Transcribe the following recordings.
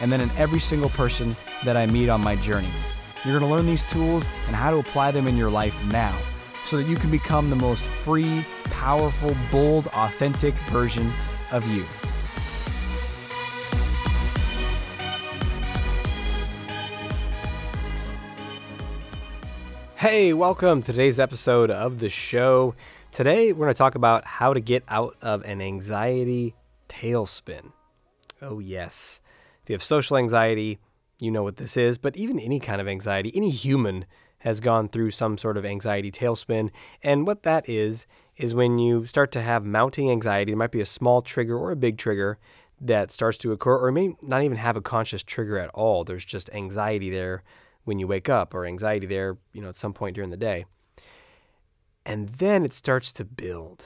and then in every single person that I meet on my journey. You're going to learn these tools and how to apply them in your life now so that you can become the most free, powerful, bold, authentic version of you. Hey, welcome to today's episode of the show. Today, we're going to talk about how to get out of an anxiety tailspin. Oh, yes. If you have social anxiety, you know what this is, but even any kind of anxiety, any human has gone through some sort of anxiety tailspin. And what that is, is when you start to have mounting anxiety, it might be a small trigger or a big trigger that starts to occur, or may not even have a conscious trigger at all. There's just anxiety there when you wake up, or anxiety there, you know, at some point during the day. And then it starts to build,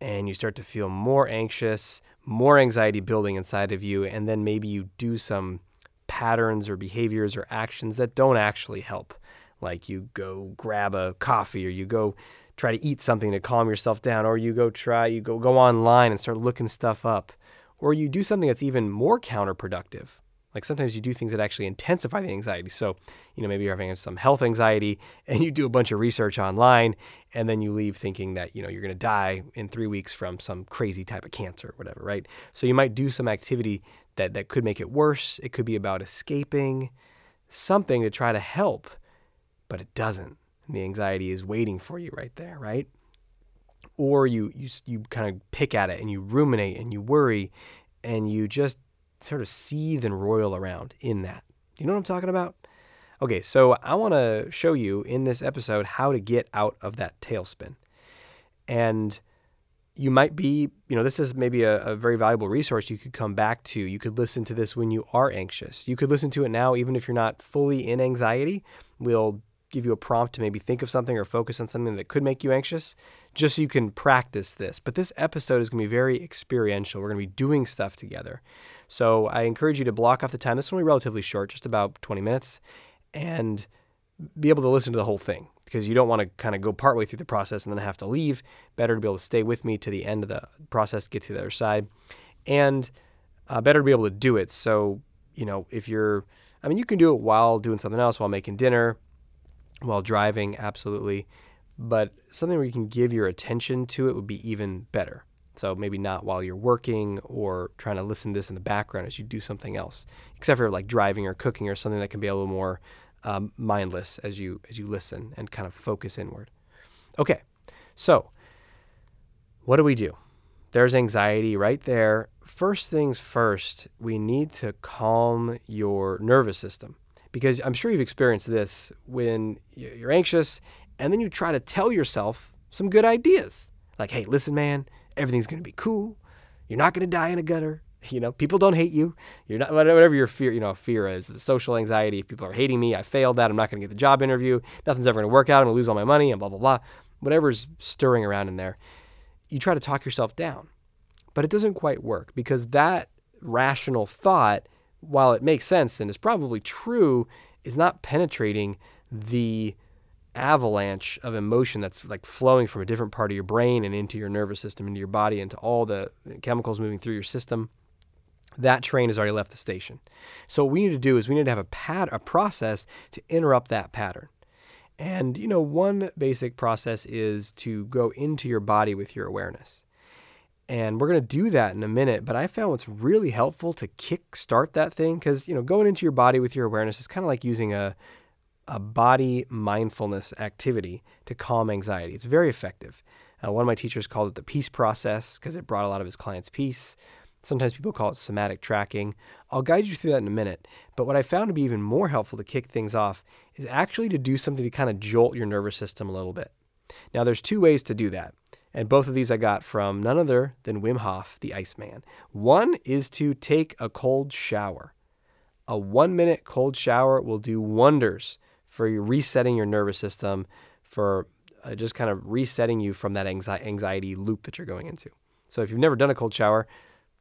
and you start to feel more anxious, more anxiety building inside of you, and then maybe you do some patterns or behaviors or actions that don't actually help. Like you go grab a coffee or you go try to eat something to calm yourself down or you go try you go go online and start looking stuff up or you do something that's even more counterproductive. Like sometimes you do things that actually intensify the anxiety. So, you know, maybe you're having some health anxiety and you do a bunch of research online and then you leave thinking that, you know, you're going to die in 3 weeks from some crazy type of cancer or whatever, right? So you might do some activity that, that could make it worse. It could be about escaping something to try to help, but it doesn't. And the anxiety is waiting for you right there, right? Or you, you, you kind of pick at it and you ruminate and you worry and you just sort of seethe and roil around in that. You know what I'm talking about? Okay, so I want to show you in this episode how to get out of that tailspin. And you might be, you know, this is maybe a, a, very valuable resource you could come back to. You could listen to this when you are anxious. You could listen to it now, even if you're not fully in anxiety. We'll give you a prompt to maybe think of something or focus on something that could make you anxious, just so you can practice this. But this episode is going to be very experiential. We're going to be doing stuff together. So I encourage you to block off the time. This will be relatively short, just about 20 minutes, and be able to listen to the whole thing because you don't want to kind of go partway through the process and then have to leave. Better to be able to stay with me to the end of the process, get to the other side, and uh, better to be able to do it. So, you know, if you're, I mean, you can do it while doing something else, while making dinner, while driving, absolutely. But something where you can give your attention to it would be even better. So maybe not while you're working or trying to listen to this in the background as you do something else, except for like driving or cooking or something that can be a little more um, mindless as you as you listen and kind of focus inward. Okay, so what do we do? There's anxiety right there. First things first, we need to calm your nervous system because I'm sure you've experienced this when you're anxious and then you try to tell yourself some good ideas. Like, hey, listen, man, everything's going to be cool. You're not going to die in a gutter. You know, people don't hate you. You're not whatever your fear, you know, fear is, social anxiety. If people are hating me, I failed that. I'm not going to get the job interview. Nothing's ever going to work out. I'm going to lose all my money and blah blah blah. Whatever's stirring around in there, you try to talk yourself down, but it doesn't quite work because that rational thought, while it makes sense and is probably true, is not penetrating the avalanche of emotion that's like flowing from a different part of your brain and into your nervous system, into your body, into all the chemicals moving through your system that train has already left the station. So what we need to do is we need to have a pat a process to interrupt that pattern. And you know, one basic process is to go into your body with your awareness. And we're going to do that in a minute, but I found what's really helpful to kick start that thing cuz you know, going into your body with your awareness is kind of like using a a body mindfulness activity to calm anxiety. It's very effective. Uh, one of my teachers called it the peace process because it brought a lot of his clients peace. Sometimes people call it somatic tracking. I'll guide you through that in a minute. But what I found to be even more helpful to kick things off is actually to do something to kind of jolt your nervous system a little bit. Now, there's two ways to do that. And both of these I got from none other than Wim Hof, the Iceman. One is to take a cold shower. A one minute cold shower will do wonders for resetting your nervous system, for uh, just kind of resetting you from that anxiety loop that you're going into. So if you've never done a cold shower,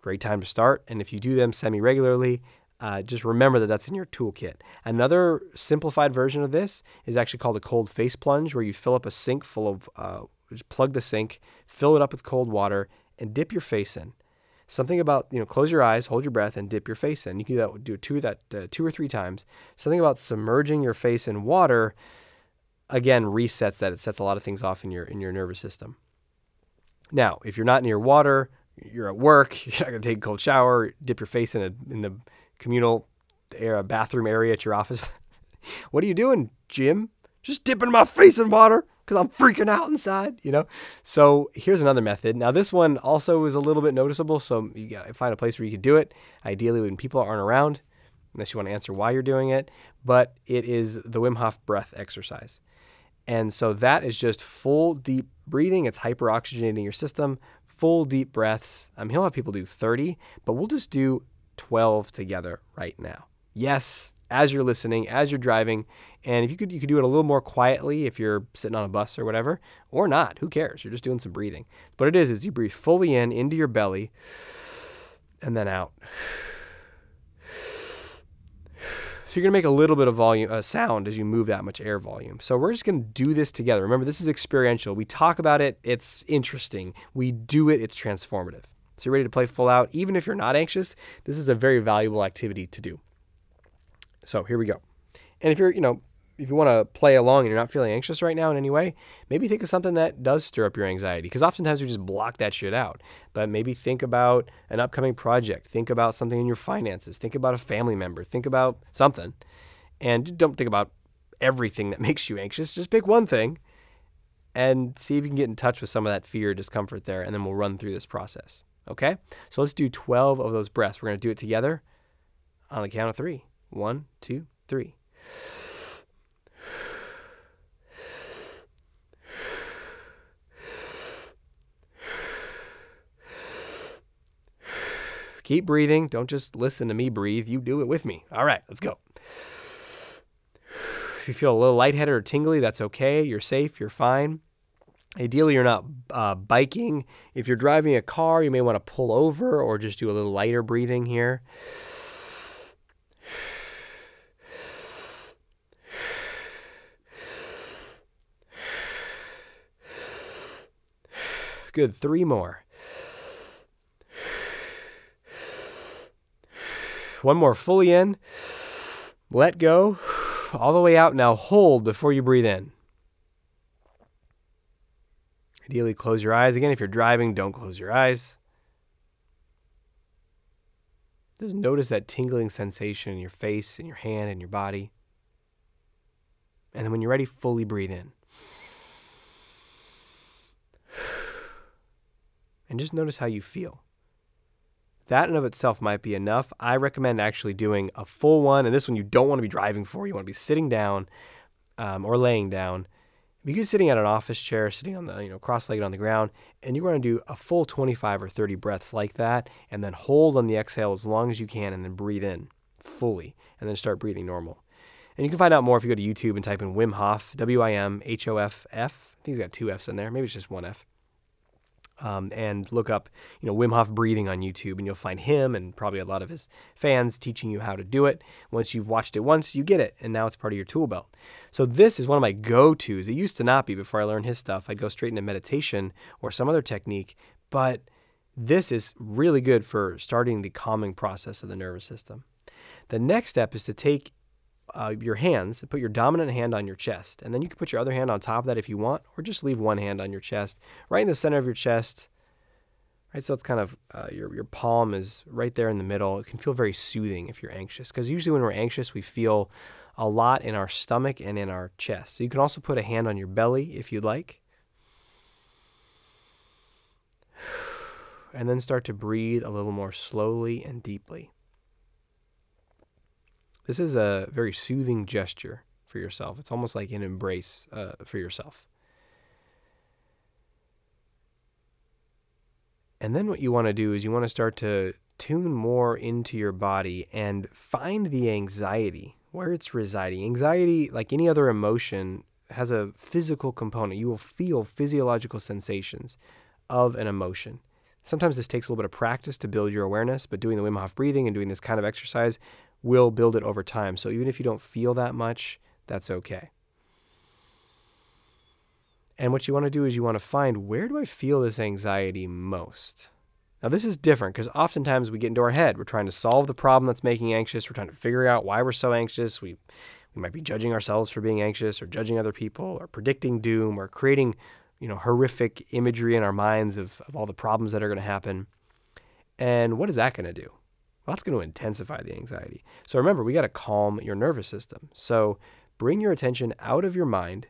great time to start. And if you do them semi regularly, uh, just remember that that's in your toolkit. Another simplified version of this is actually called a cold face plunge, where you fill up a sink full of, uh, just plug the sink, fill it up with cold water, and dip your face in. Something about you know, close your eyes, hold your breath, and dip your face in. You can do that, do two that uh, two or three times. Something about submerging your face in water, again, resets that. It sets a lot of things off in your in your nervous system. Now, if you're not near water, you're at work, you're not gonna take a cold shower, dip your face in a in the communal bathroom area at your office. what are you doing, Jim? Just dipping my face in water because I'm freaking out inside, you know? So here's another method. Now, this one also is a little bit noticeable. So you got to find a place where you can do it, ideally when people aren't around, unless you want to answer why you're doing it. But it is the Wim Hof breath exercise. And so that is just full deep breathing. It's hyperoxygenating your system, full deep breaths. Um, he'll have people do 30, but we'll just do 12 together right now. Yes, as you're listening, as you're driving, and if you could, you could do it a little more quietly if you're sitting on a bus or whatever, or not. Who cares? You're just doing some breathing. But it is is you breathe fully in into your belly, and then out. So you're to make a little bit of volume, uh, sound as you move that much air volume. So we're just to do this together. Remember, this is experiential. We talk about it, it's interesting. We do it, it's transformative. So you're ready to play full out. Even if you're not anxious, this is a very valuable activity to do. So here we go. And if you're, you know, if you want to play along and you're not feeling anxious right now in any way, maybe think of something that does stir up your anxiety. Because oftentimes we just block that shit out. But maybe think about an upcoming project. Think about something in your finances. Think about a family member. Think about something. And don't think about everything that makes you anxious. Just pick one thing and see if you can get in touch with some of that fear, discomfort there. And then we'll run through this process. Okay? So let's do 12 of those breaths. We're going to do it together on the count of three. One, two, three. Keep breathing. Don't just listen to me breathe. You do it with me. All right, let's go. If you feel a little lightheaded or tingly, that's okay. You're safe. You're fine. Ideally, you're not uh, biking. If you're driving a car, you may want to pull over or just do a little lighter breathing here. Good. Three more. One more fully in. Let go. All the way out. Now hold before you breathe in. Ideally, close your eyes. Again, if you're driving, don't close your eyes. Just notice that tingling sensation in your face, in your hand, in your body. And then when you're ready, fully breathe in. And just notice how you feel. That in of itself might be enough. I recommend actually doing a full one, and this one you don't want to be driving for. You want to be sitting down um, or laying down. Because sitting at an office chair, sitting on the you know cross-legged on the ground, and you want to do a full 25 or 30 breaths like that, and then hold on the exhale as long as you can, and then breathe in fully, and then start breathing normal. And you can find out more if you go to YouTube and type in Wim Hof, W I M H O F F. I think he's got two F's in there. Maybe it's just one F um, and look up, you know, Wim Hof breathing on YouTube, and you'll find him and probably a lot of his fans teaching you how to do it. Once you've watched it once, you get it, and now it's part of your tool belt. So this is one of my go-tos. It used to not be before I learned his stuff. I'd go straight into meditation or some other technique, but this is really good for starting the calming process of the nervous system. The next step is to take uh, your hands put your dominant hand on your chest. And then you can put your other hand on top of that if you want, or just leave one hand on your chest, right in the center of your chest. Right, so it's kind of uh, your your palm is right there in the middle. It can feel very soothing if you're anxious, because usually when we're anxious, we feel a lot in our stomach and in our chest. So you can also put a hand on your belly if you'd like. And then start to breathe a little more slowly and deeply. This is a very soothing gesture for yourself. It's almost like an embrace uh, for yourself. And then what you want to do is you want to start to tune more into your body and find the anxiety where it's residing. Anxiety, like any other emotion, has a physical component. You will feel physiological sensations of an emotion. Sometimes this takes a little bit of practice to build your awareness, but doing the Wim Hof breathing and doing this kind of exercise will build it over time. So even if you don't feel that much, that's okay. And what you want to do is you want to find where do I feel this anxiety most? Now, this is different because oftentimes we get into our head. We're trying to solve the problem that's making anxious. We're trying to figure out why we're so anxious. We, we might be judging ourselves for being anxious or judging other people or predicting doom or creating you know, horrific imagery in our minds of, of all the problems that are going to happen. And what is that going to do? Well, that's going to intensify the anxiety. So remember, we got to calm your nervous system. So bring your attention out of your mind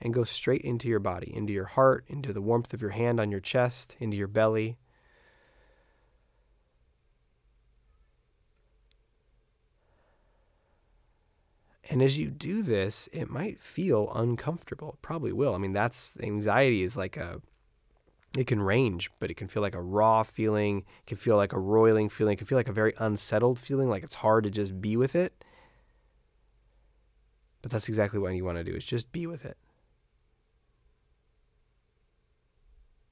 and go straight into your body, into your heart, into the warmth of your hand on your chest, into your belly. And as you do this, it might feel uncomfortable. It probably will. I mean, that's anxiety is like a, it can range, but it can feel like a raw feeling. It can feel like a roiling feeling. It can feel like a very unsettled feeling, like it's hard to just be with it. But that's exactly what you want to do is just be with it.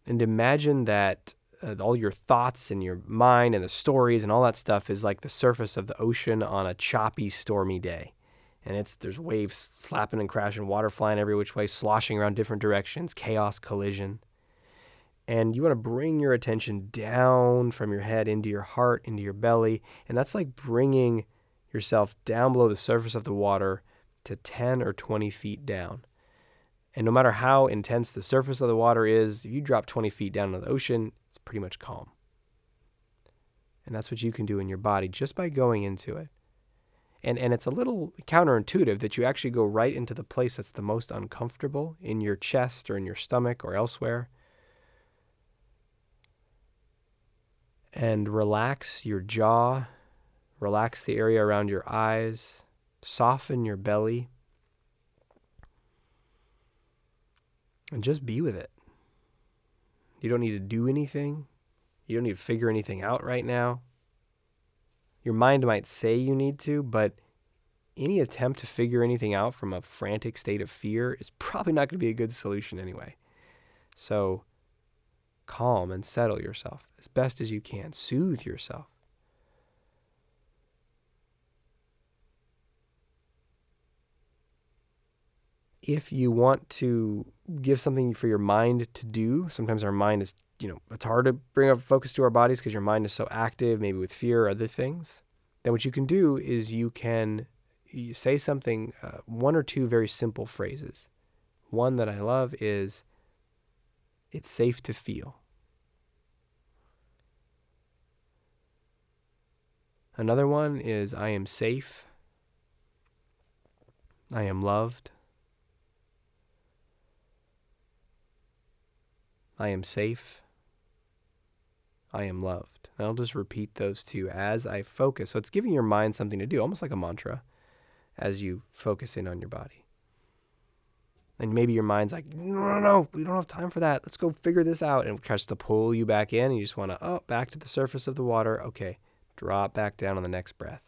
And imagine that uh, all your thoughts and your mind and the stories and all that stuff is like the surface of the ocean on a choppy, stormy day and it's there's waves slapping and crashing, water flying every which way, sloshing around different directions, chaos, collision. And you want to bring your attention down from your head into your heart, into your belly, and that's like bringing yourself down below the surface of the water to 10 or 20 feet down. And no matter how intense the surface of the water is, if you drop 20 feet down into the ocean, it's pretty much calm. And that's what you can do in your body just by going into it. And, and it's a little counterintuitive that you actually go right into the place that's the most uncomfortable in your chest or in your stomach or elsewhere. And relax your jaw, relax the area around your eyes, soften your belly, and just be with it. You don't need to do anything. You don't need to figure anything out right now. Your mind might say you need to, but any attempt to figure anything out from a frantic state of fear is probably not going to be a good solution anyway. So calm and settle yourself as best as you can, soothe yourself. If you want to give something for your mind to do, sometimes our mind is you know, it's hard to bring a focus to our bodies because your mind is so active, maybe with fear or other things. Then what you can do is you can you say something, uh, one or two very simple phrases. One that I love is, it's safe to feel. Another one is, I am safe. I am loved. I am safe. I am loved. And I'll just repeat those two as I focus. So it's giving your mind something to do, almost like a mantra, as you focus in on your body. And maybe your mind's like, no, no, no, we don't have time for that. Let's go figure this out. And it to pull you back in. And you just want to, oh, back to the surface of the water. Okay, drop back down on the next breath.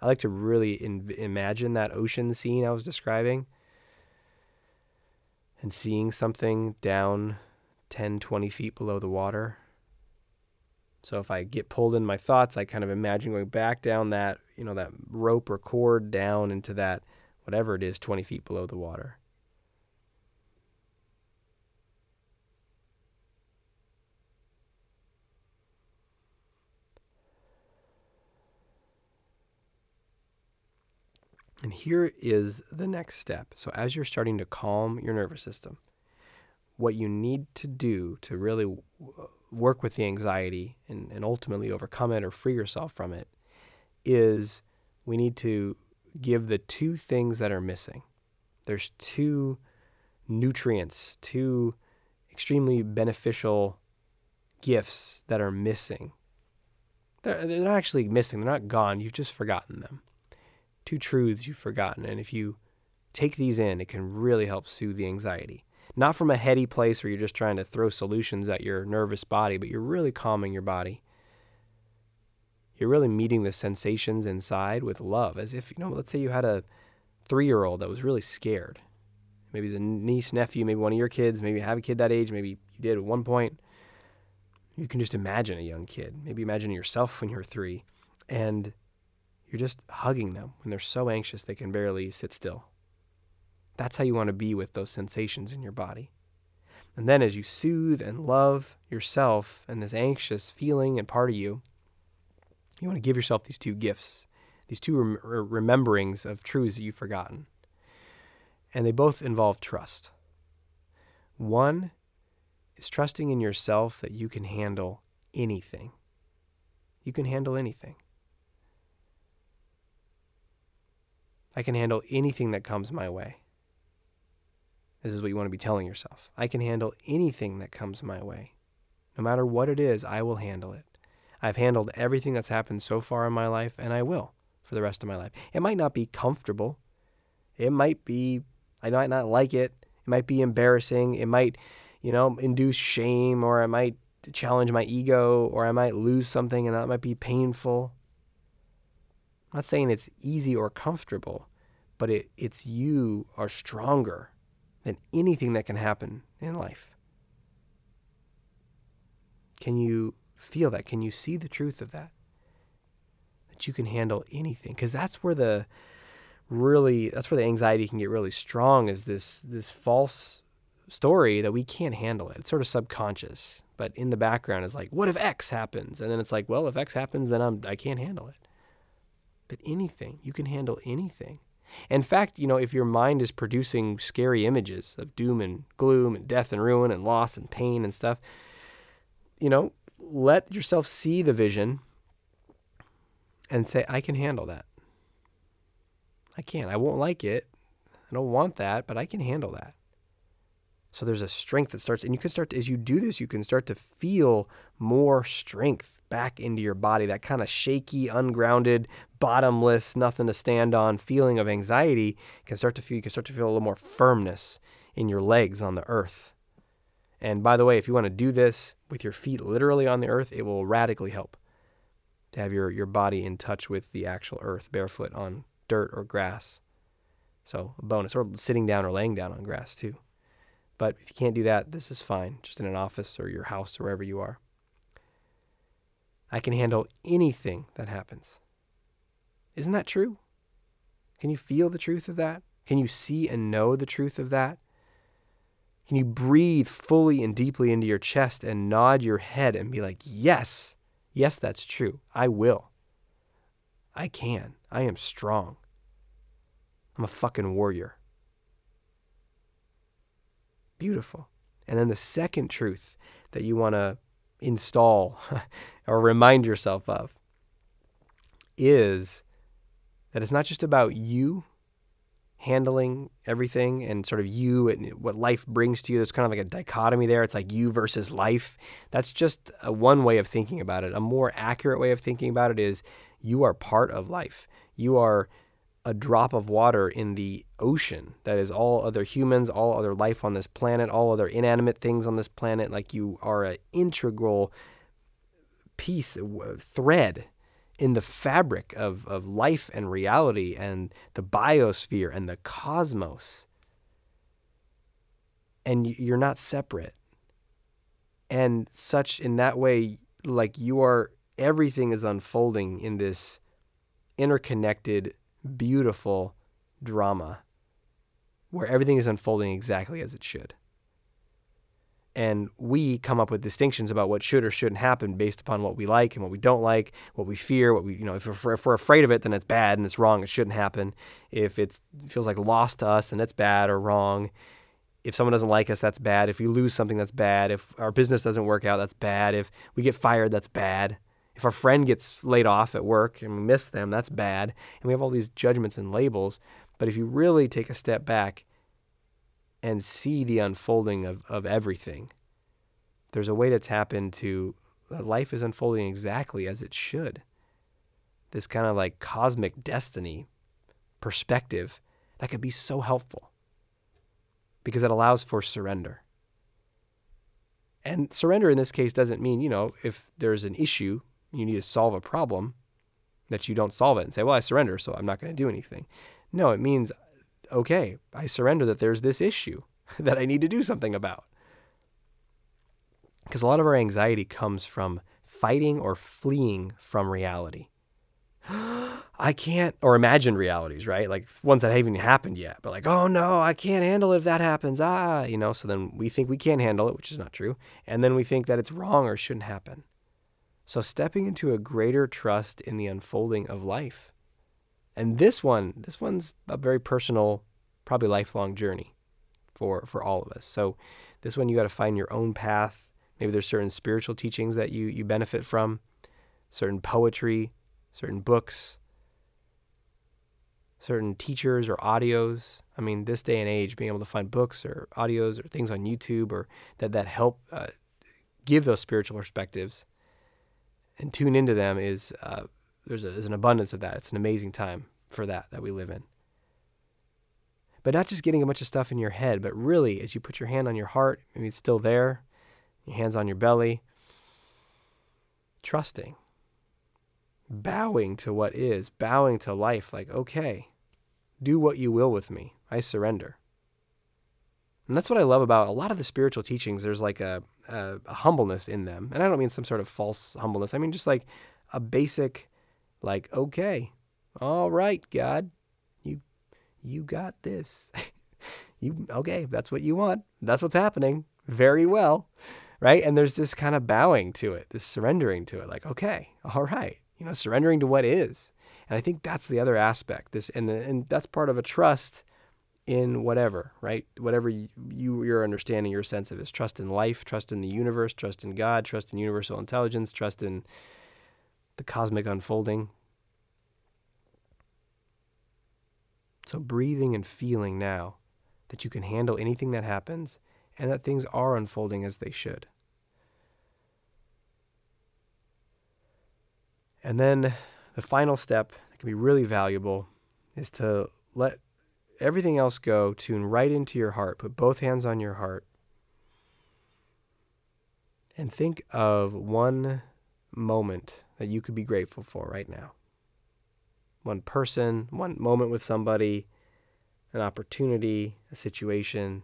I like to really in- imagine that ocean scene I was describing and seeing something down 10, 20 feet below the water so if I get pulled in my thoughts, I kind of imagine going back down that, you know, that rope or cord down into that, whatever it is, 20 feet below the water. And here is the next step. So, as you're starting to calm your nervous system, what you need to do to really work with the anxiety and, and ultimately overcome it or free yourself from it is we need to give the two things that are missing. There's two nutrients, two extremely beneficial gifts that are missing. They're, they're not actually missing, they're not gone, you've just forgotten them. Two truths you've forgotten. And if you take these in, it can really help soothe the anxiety not from a heady place where you're just trying to throw solutions at your nervous body, but you're really calming your body. you're really meeting the sensations inside with love, as if, you know, let's say you had a three year old that was really scared. Maybe it's a niece, nephew, maybe one of your kids, maybe you have a kid that age, maybe you did at one point. You can just imagine a young kid. Maybe imagine yourself when you're three and you're just hugging them when they're so anxious they can barely sit still. That's how you want to be with those sensations in your body. And then as you soothe and love yourself and this anxious feeling and part of you, you want to give yourself these two gifts, these two rem- rememberings of truths that you've forgotten. And they both involve trust. One is trusting in yourself that you can handle anything. You can handle anything. I can handle anything that comes my way. This is what you want to be telling yourself. I can handle anything that comes my way. No matter what it is, I will handle it. I've handled everything that's happened so far in my life, and I will for the rest of my life. It might not be comfortable. It might be, I might not like it. It might be embarrassing. It might, you know, induce shame, or I might challenge my ego, or I might lose something, and that might be painful. I'm not saying it's easy or comfortable, but it, it's you are stronger than anything that can happen in life. Can you feel that? Can you see the truth of that? That you can handle anything because that's where the really that's where the anxiety can get really strong is this this false story that we can't handle it. It's sort of subconscious, but in the background is like, what if X happens? And then it's like, well, if X happens, then I'm I can't handle it. But anything, you can handle anything. In fact, you know, if your mind is producing scary images of doom and gloom and death and ruin and loss and pain and stuff, you know, let yourself see the vision and say, I can handle that. I can. I won't like it. I don't want that, but I can handle that. So there's a strength that starts, and you can start, to, as you do this, you can start to feel more strength back into your body. That kind of shaky, ungrounded, bottomless, nothing to stand on feeling of anxiety can start to feel, you can start to feel a little more firmness in your legs on the earth. And by the way, if you want to do this with your feet literally on the earth, it will radically help to have your, your body in touch with the actual earth, barefoot on dirt or grass. So a bonus, or sitting down or laying down on grass too. But if you can't do that, this is fine, just in an office or your house or wherever you are. I can handle anything that happens. Isn't that true? Can you feel the truth of that? Can you see and know the truth of that? Can you breathe fully and deeply into your chest and nod your head and be like, yes, yes, that's true. I will. I can. I am strong. I'm a fucking warrior. Beautiful. And then the second truth that you want to install or remind yourself of is that it's not just about you handling everything and sort of you and what life brings to you. There's kind of like a dichotomy there. It's like you versus life. That's just one way of thinking about it. A more accurate way of thinking about it is you are part of life. You are a drop of water in the ocean that is all other humans, all other life on this planet, all other inanimate things on this planet. Like you are an integral piece, thread in the fabric of, of life and reality and the biosphere and the cosmos. And you're not separate. And such in that way, like you are, everything is unfolding in this interconnected, beautiful drama where everything is unfolding exactly as it should and we come up with distinctions about what should or shouldn't happen based upon what we like and what we don't like, what we fear, what we you know if we're, if we're afraid of it, then it's bad and it's wrong. It shouldn't happen. If it feels like lost to us, then it's bad or wrong. If someone doesn't like us, that's bad. If we lose something, that's bad. If our business doesn't work out, that's bad. If we get fired, that's bad. If our friend gets laid off at work and we miss them, that's bad. And we have all these judgments and labels. But if you really take a step back and see the unfolding of, of everything. There's a way to tap into life is unfolding exactly as it should. This kind of like cosmic destiny perspective that could be so helpful because it allows for surrender. And surrender in this case doesn't mean, you know, if there's an issue, you need to solve a problem, that you don't solve it and say, well, I surrender, so I'm not going to do anything. No, it means, okay, I surrender that there's this issue that I need to do something about. Because a lot of our anxiety comes from fighting or fleeing from reality. I can't, or imagined realities, right? Like ones that haven't even happened yet, but like, oh no, I can't handle it if that happens. Ah, you know, so then we think we can't handle it, which is not true. And then we think that it's wrong or shouldn't happen. So stepping into a greater trust in the unfolding of life. And this one, this one's a very personal, probably lifelong journey for for all of us. So this one you got to find your own path. Maybe there's certain spiritual teachings that you you benefit from, certain poetry, certain books, certain teachers or audios. I mean, this day and age, being able to find books or audios or things on YouTube or that that help uh, give those spiritual perspectives and tune into them is uh, there's, a, there's an abundance of that. It's an amazing time for that that we live in. But not just getting a bunch of stuff in your head, but really, as you put your hand on your heart, maybe it's still there, your hands on your belly, trusting, bowing to what is, bowing to life, like, okay, do what you will with me. I surrender. And that's what I love about a lot of the spiritual teachings. There's like a, a, a, humbleness in them. And I don't mean some sort of false humbleness. I mean just like a basic, like, okay, all right, God, you you got this. you okay, that's what you want. That's what's happening. Very well. Right? And there's this kind of bowing to it, this surrendering to it, like, okay, all right you know, surrendering to what is. And I think that's the other aspect. This and and that's part of a trust in whatever, right? Whatever you, you your understanding, your sense of is trust in life, trust in the universe, trust in God, trust in universal intelligence, trust in the cosmic unfolding. So breathing and feeling now that you can handle anything that happens and that things are unfolding as they should. And then the final step that can be really valuable is to let everything else go, tune right into your heart, put both hands on your heart, and think of one moment that you could be grateful for right now. One person, one moment with somebody, an opportunity, a situation.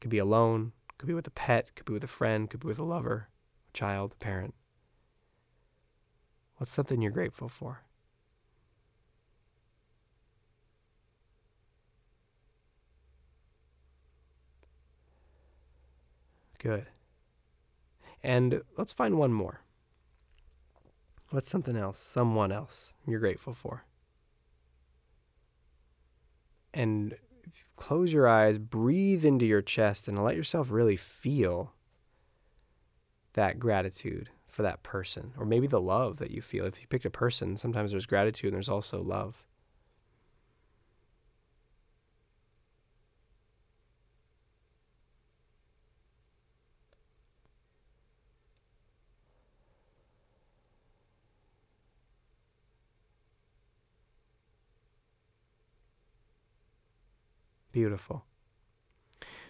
Could be alone, could be with a pet, could be with a friend, could be with a lover, a child, a parent. What's something you're grateful for? Good. And let's find one more. What's something else, someone else you're grateful for? And close your eyes, breathe into your chest, and let yourself really feel that gratitude for that person, or maybe the love that you feel. If you picked a person, sometimes there's gratitude and there's also love. Beautiful.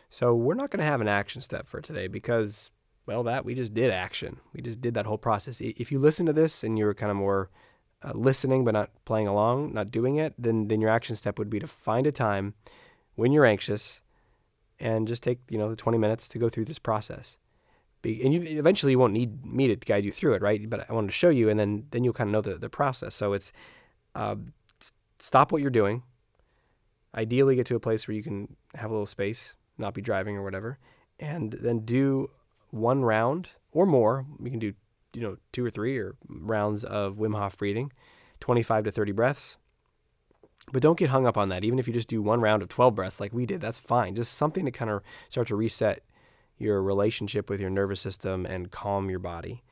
So, we're not going to have an action step for today because well, that we just did action. We just did that whole process. If you listen to this and you're kind of more uh, listening but not playing along, not doing it, then then your action step would be to find a time when you're anxious and just take you know the 20 minutes to go through this process. Be, and you, eventually you won't need me to guide you through it, right? But I wanted to show you, and then then you'll kind of know the, the process. So it's uh, stop what you're doing. Ideally, get to a place where you can have a little space, not be driving or whatever, and then do one round or more. You can do, you know, two or three or rounds of Wim Hof breathing, 25 to 30 breaths. But don't get hung up on that. Even if you just do one round of 12 breaths like we did, that's fine. Just something to kind of start to reset your relationship with your nervous system and calm your body.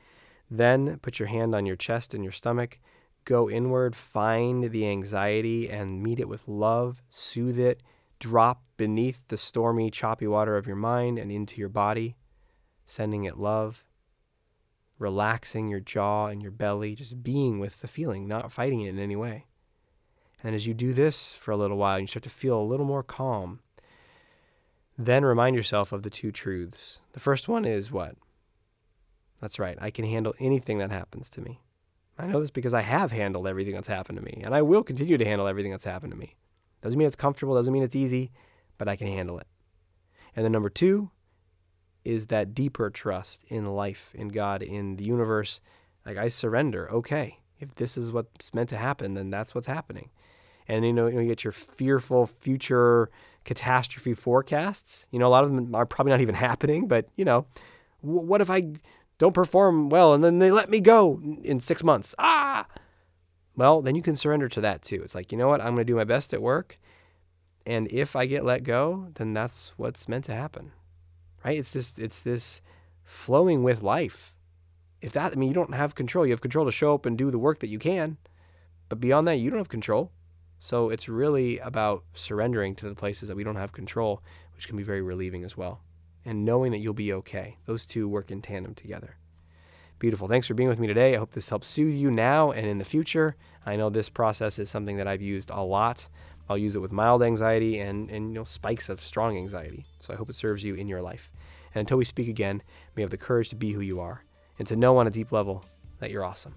Then put your hand on your chest and your stomach. Go inward, find the anxiety and meet it with love, soothe it, drop beneath the stormy, choppy water of your mind and into your body sending it love, relaxing your jaw and your belly, just being with the feeling, not fighting it in any way. And as you do this for a little while, you start to feel a little more calm. Then remind yourself of the two truths. The first one is what? That's right, I can handle anything that happens to me. I know this because I have handled everything that's happened to me, and I will continue to handle everything that's happened to me. Doesn't mean it's comfortable, doesn't mean it's easy, but I can handle it. And then number two is that deeper trust in life, in God, in the universe. Like I surrender. Okay, if this is what's meant to happen, then that's what's happening. And you know, you get your fearful future catastrophe forecasts. You know, a lot of them are probably not even happening, but you know, what if I don't perform well and then they let me go in six months? Ah, well, then you can surrender to that too. It's like, you know what? I'm going to do my best at work. And if I get let go, then that's what's meant to happen. Right? It's this, it's this flowing with life. If that, I mean, you don't have control. You have control to show up and do the work that you can. But beyond that, you don't have control. So it's really about surrendering to the places that we don't have control, which can be very relieving as well. And knowing that you'll be okay. Those two work in tandem together. Beautiful. Thanks for being with me today. I hope this helps soothe you now and in the future. I know this process is something that I've used a lot. I'll use it with mild anxiety and, and you know, spikes of strong anxiety. So I hope it serves you in your life. And until we speak again, may have the courage to be who you are and to know on a deep level that you're awesome.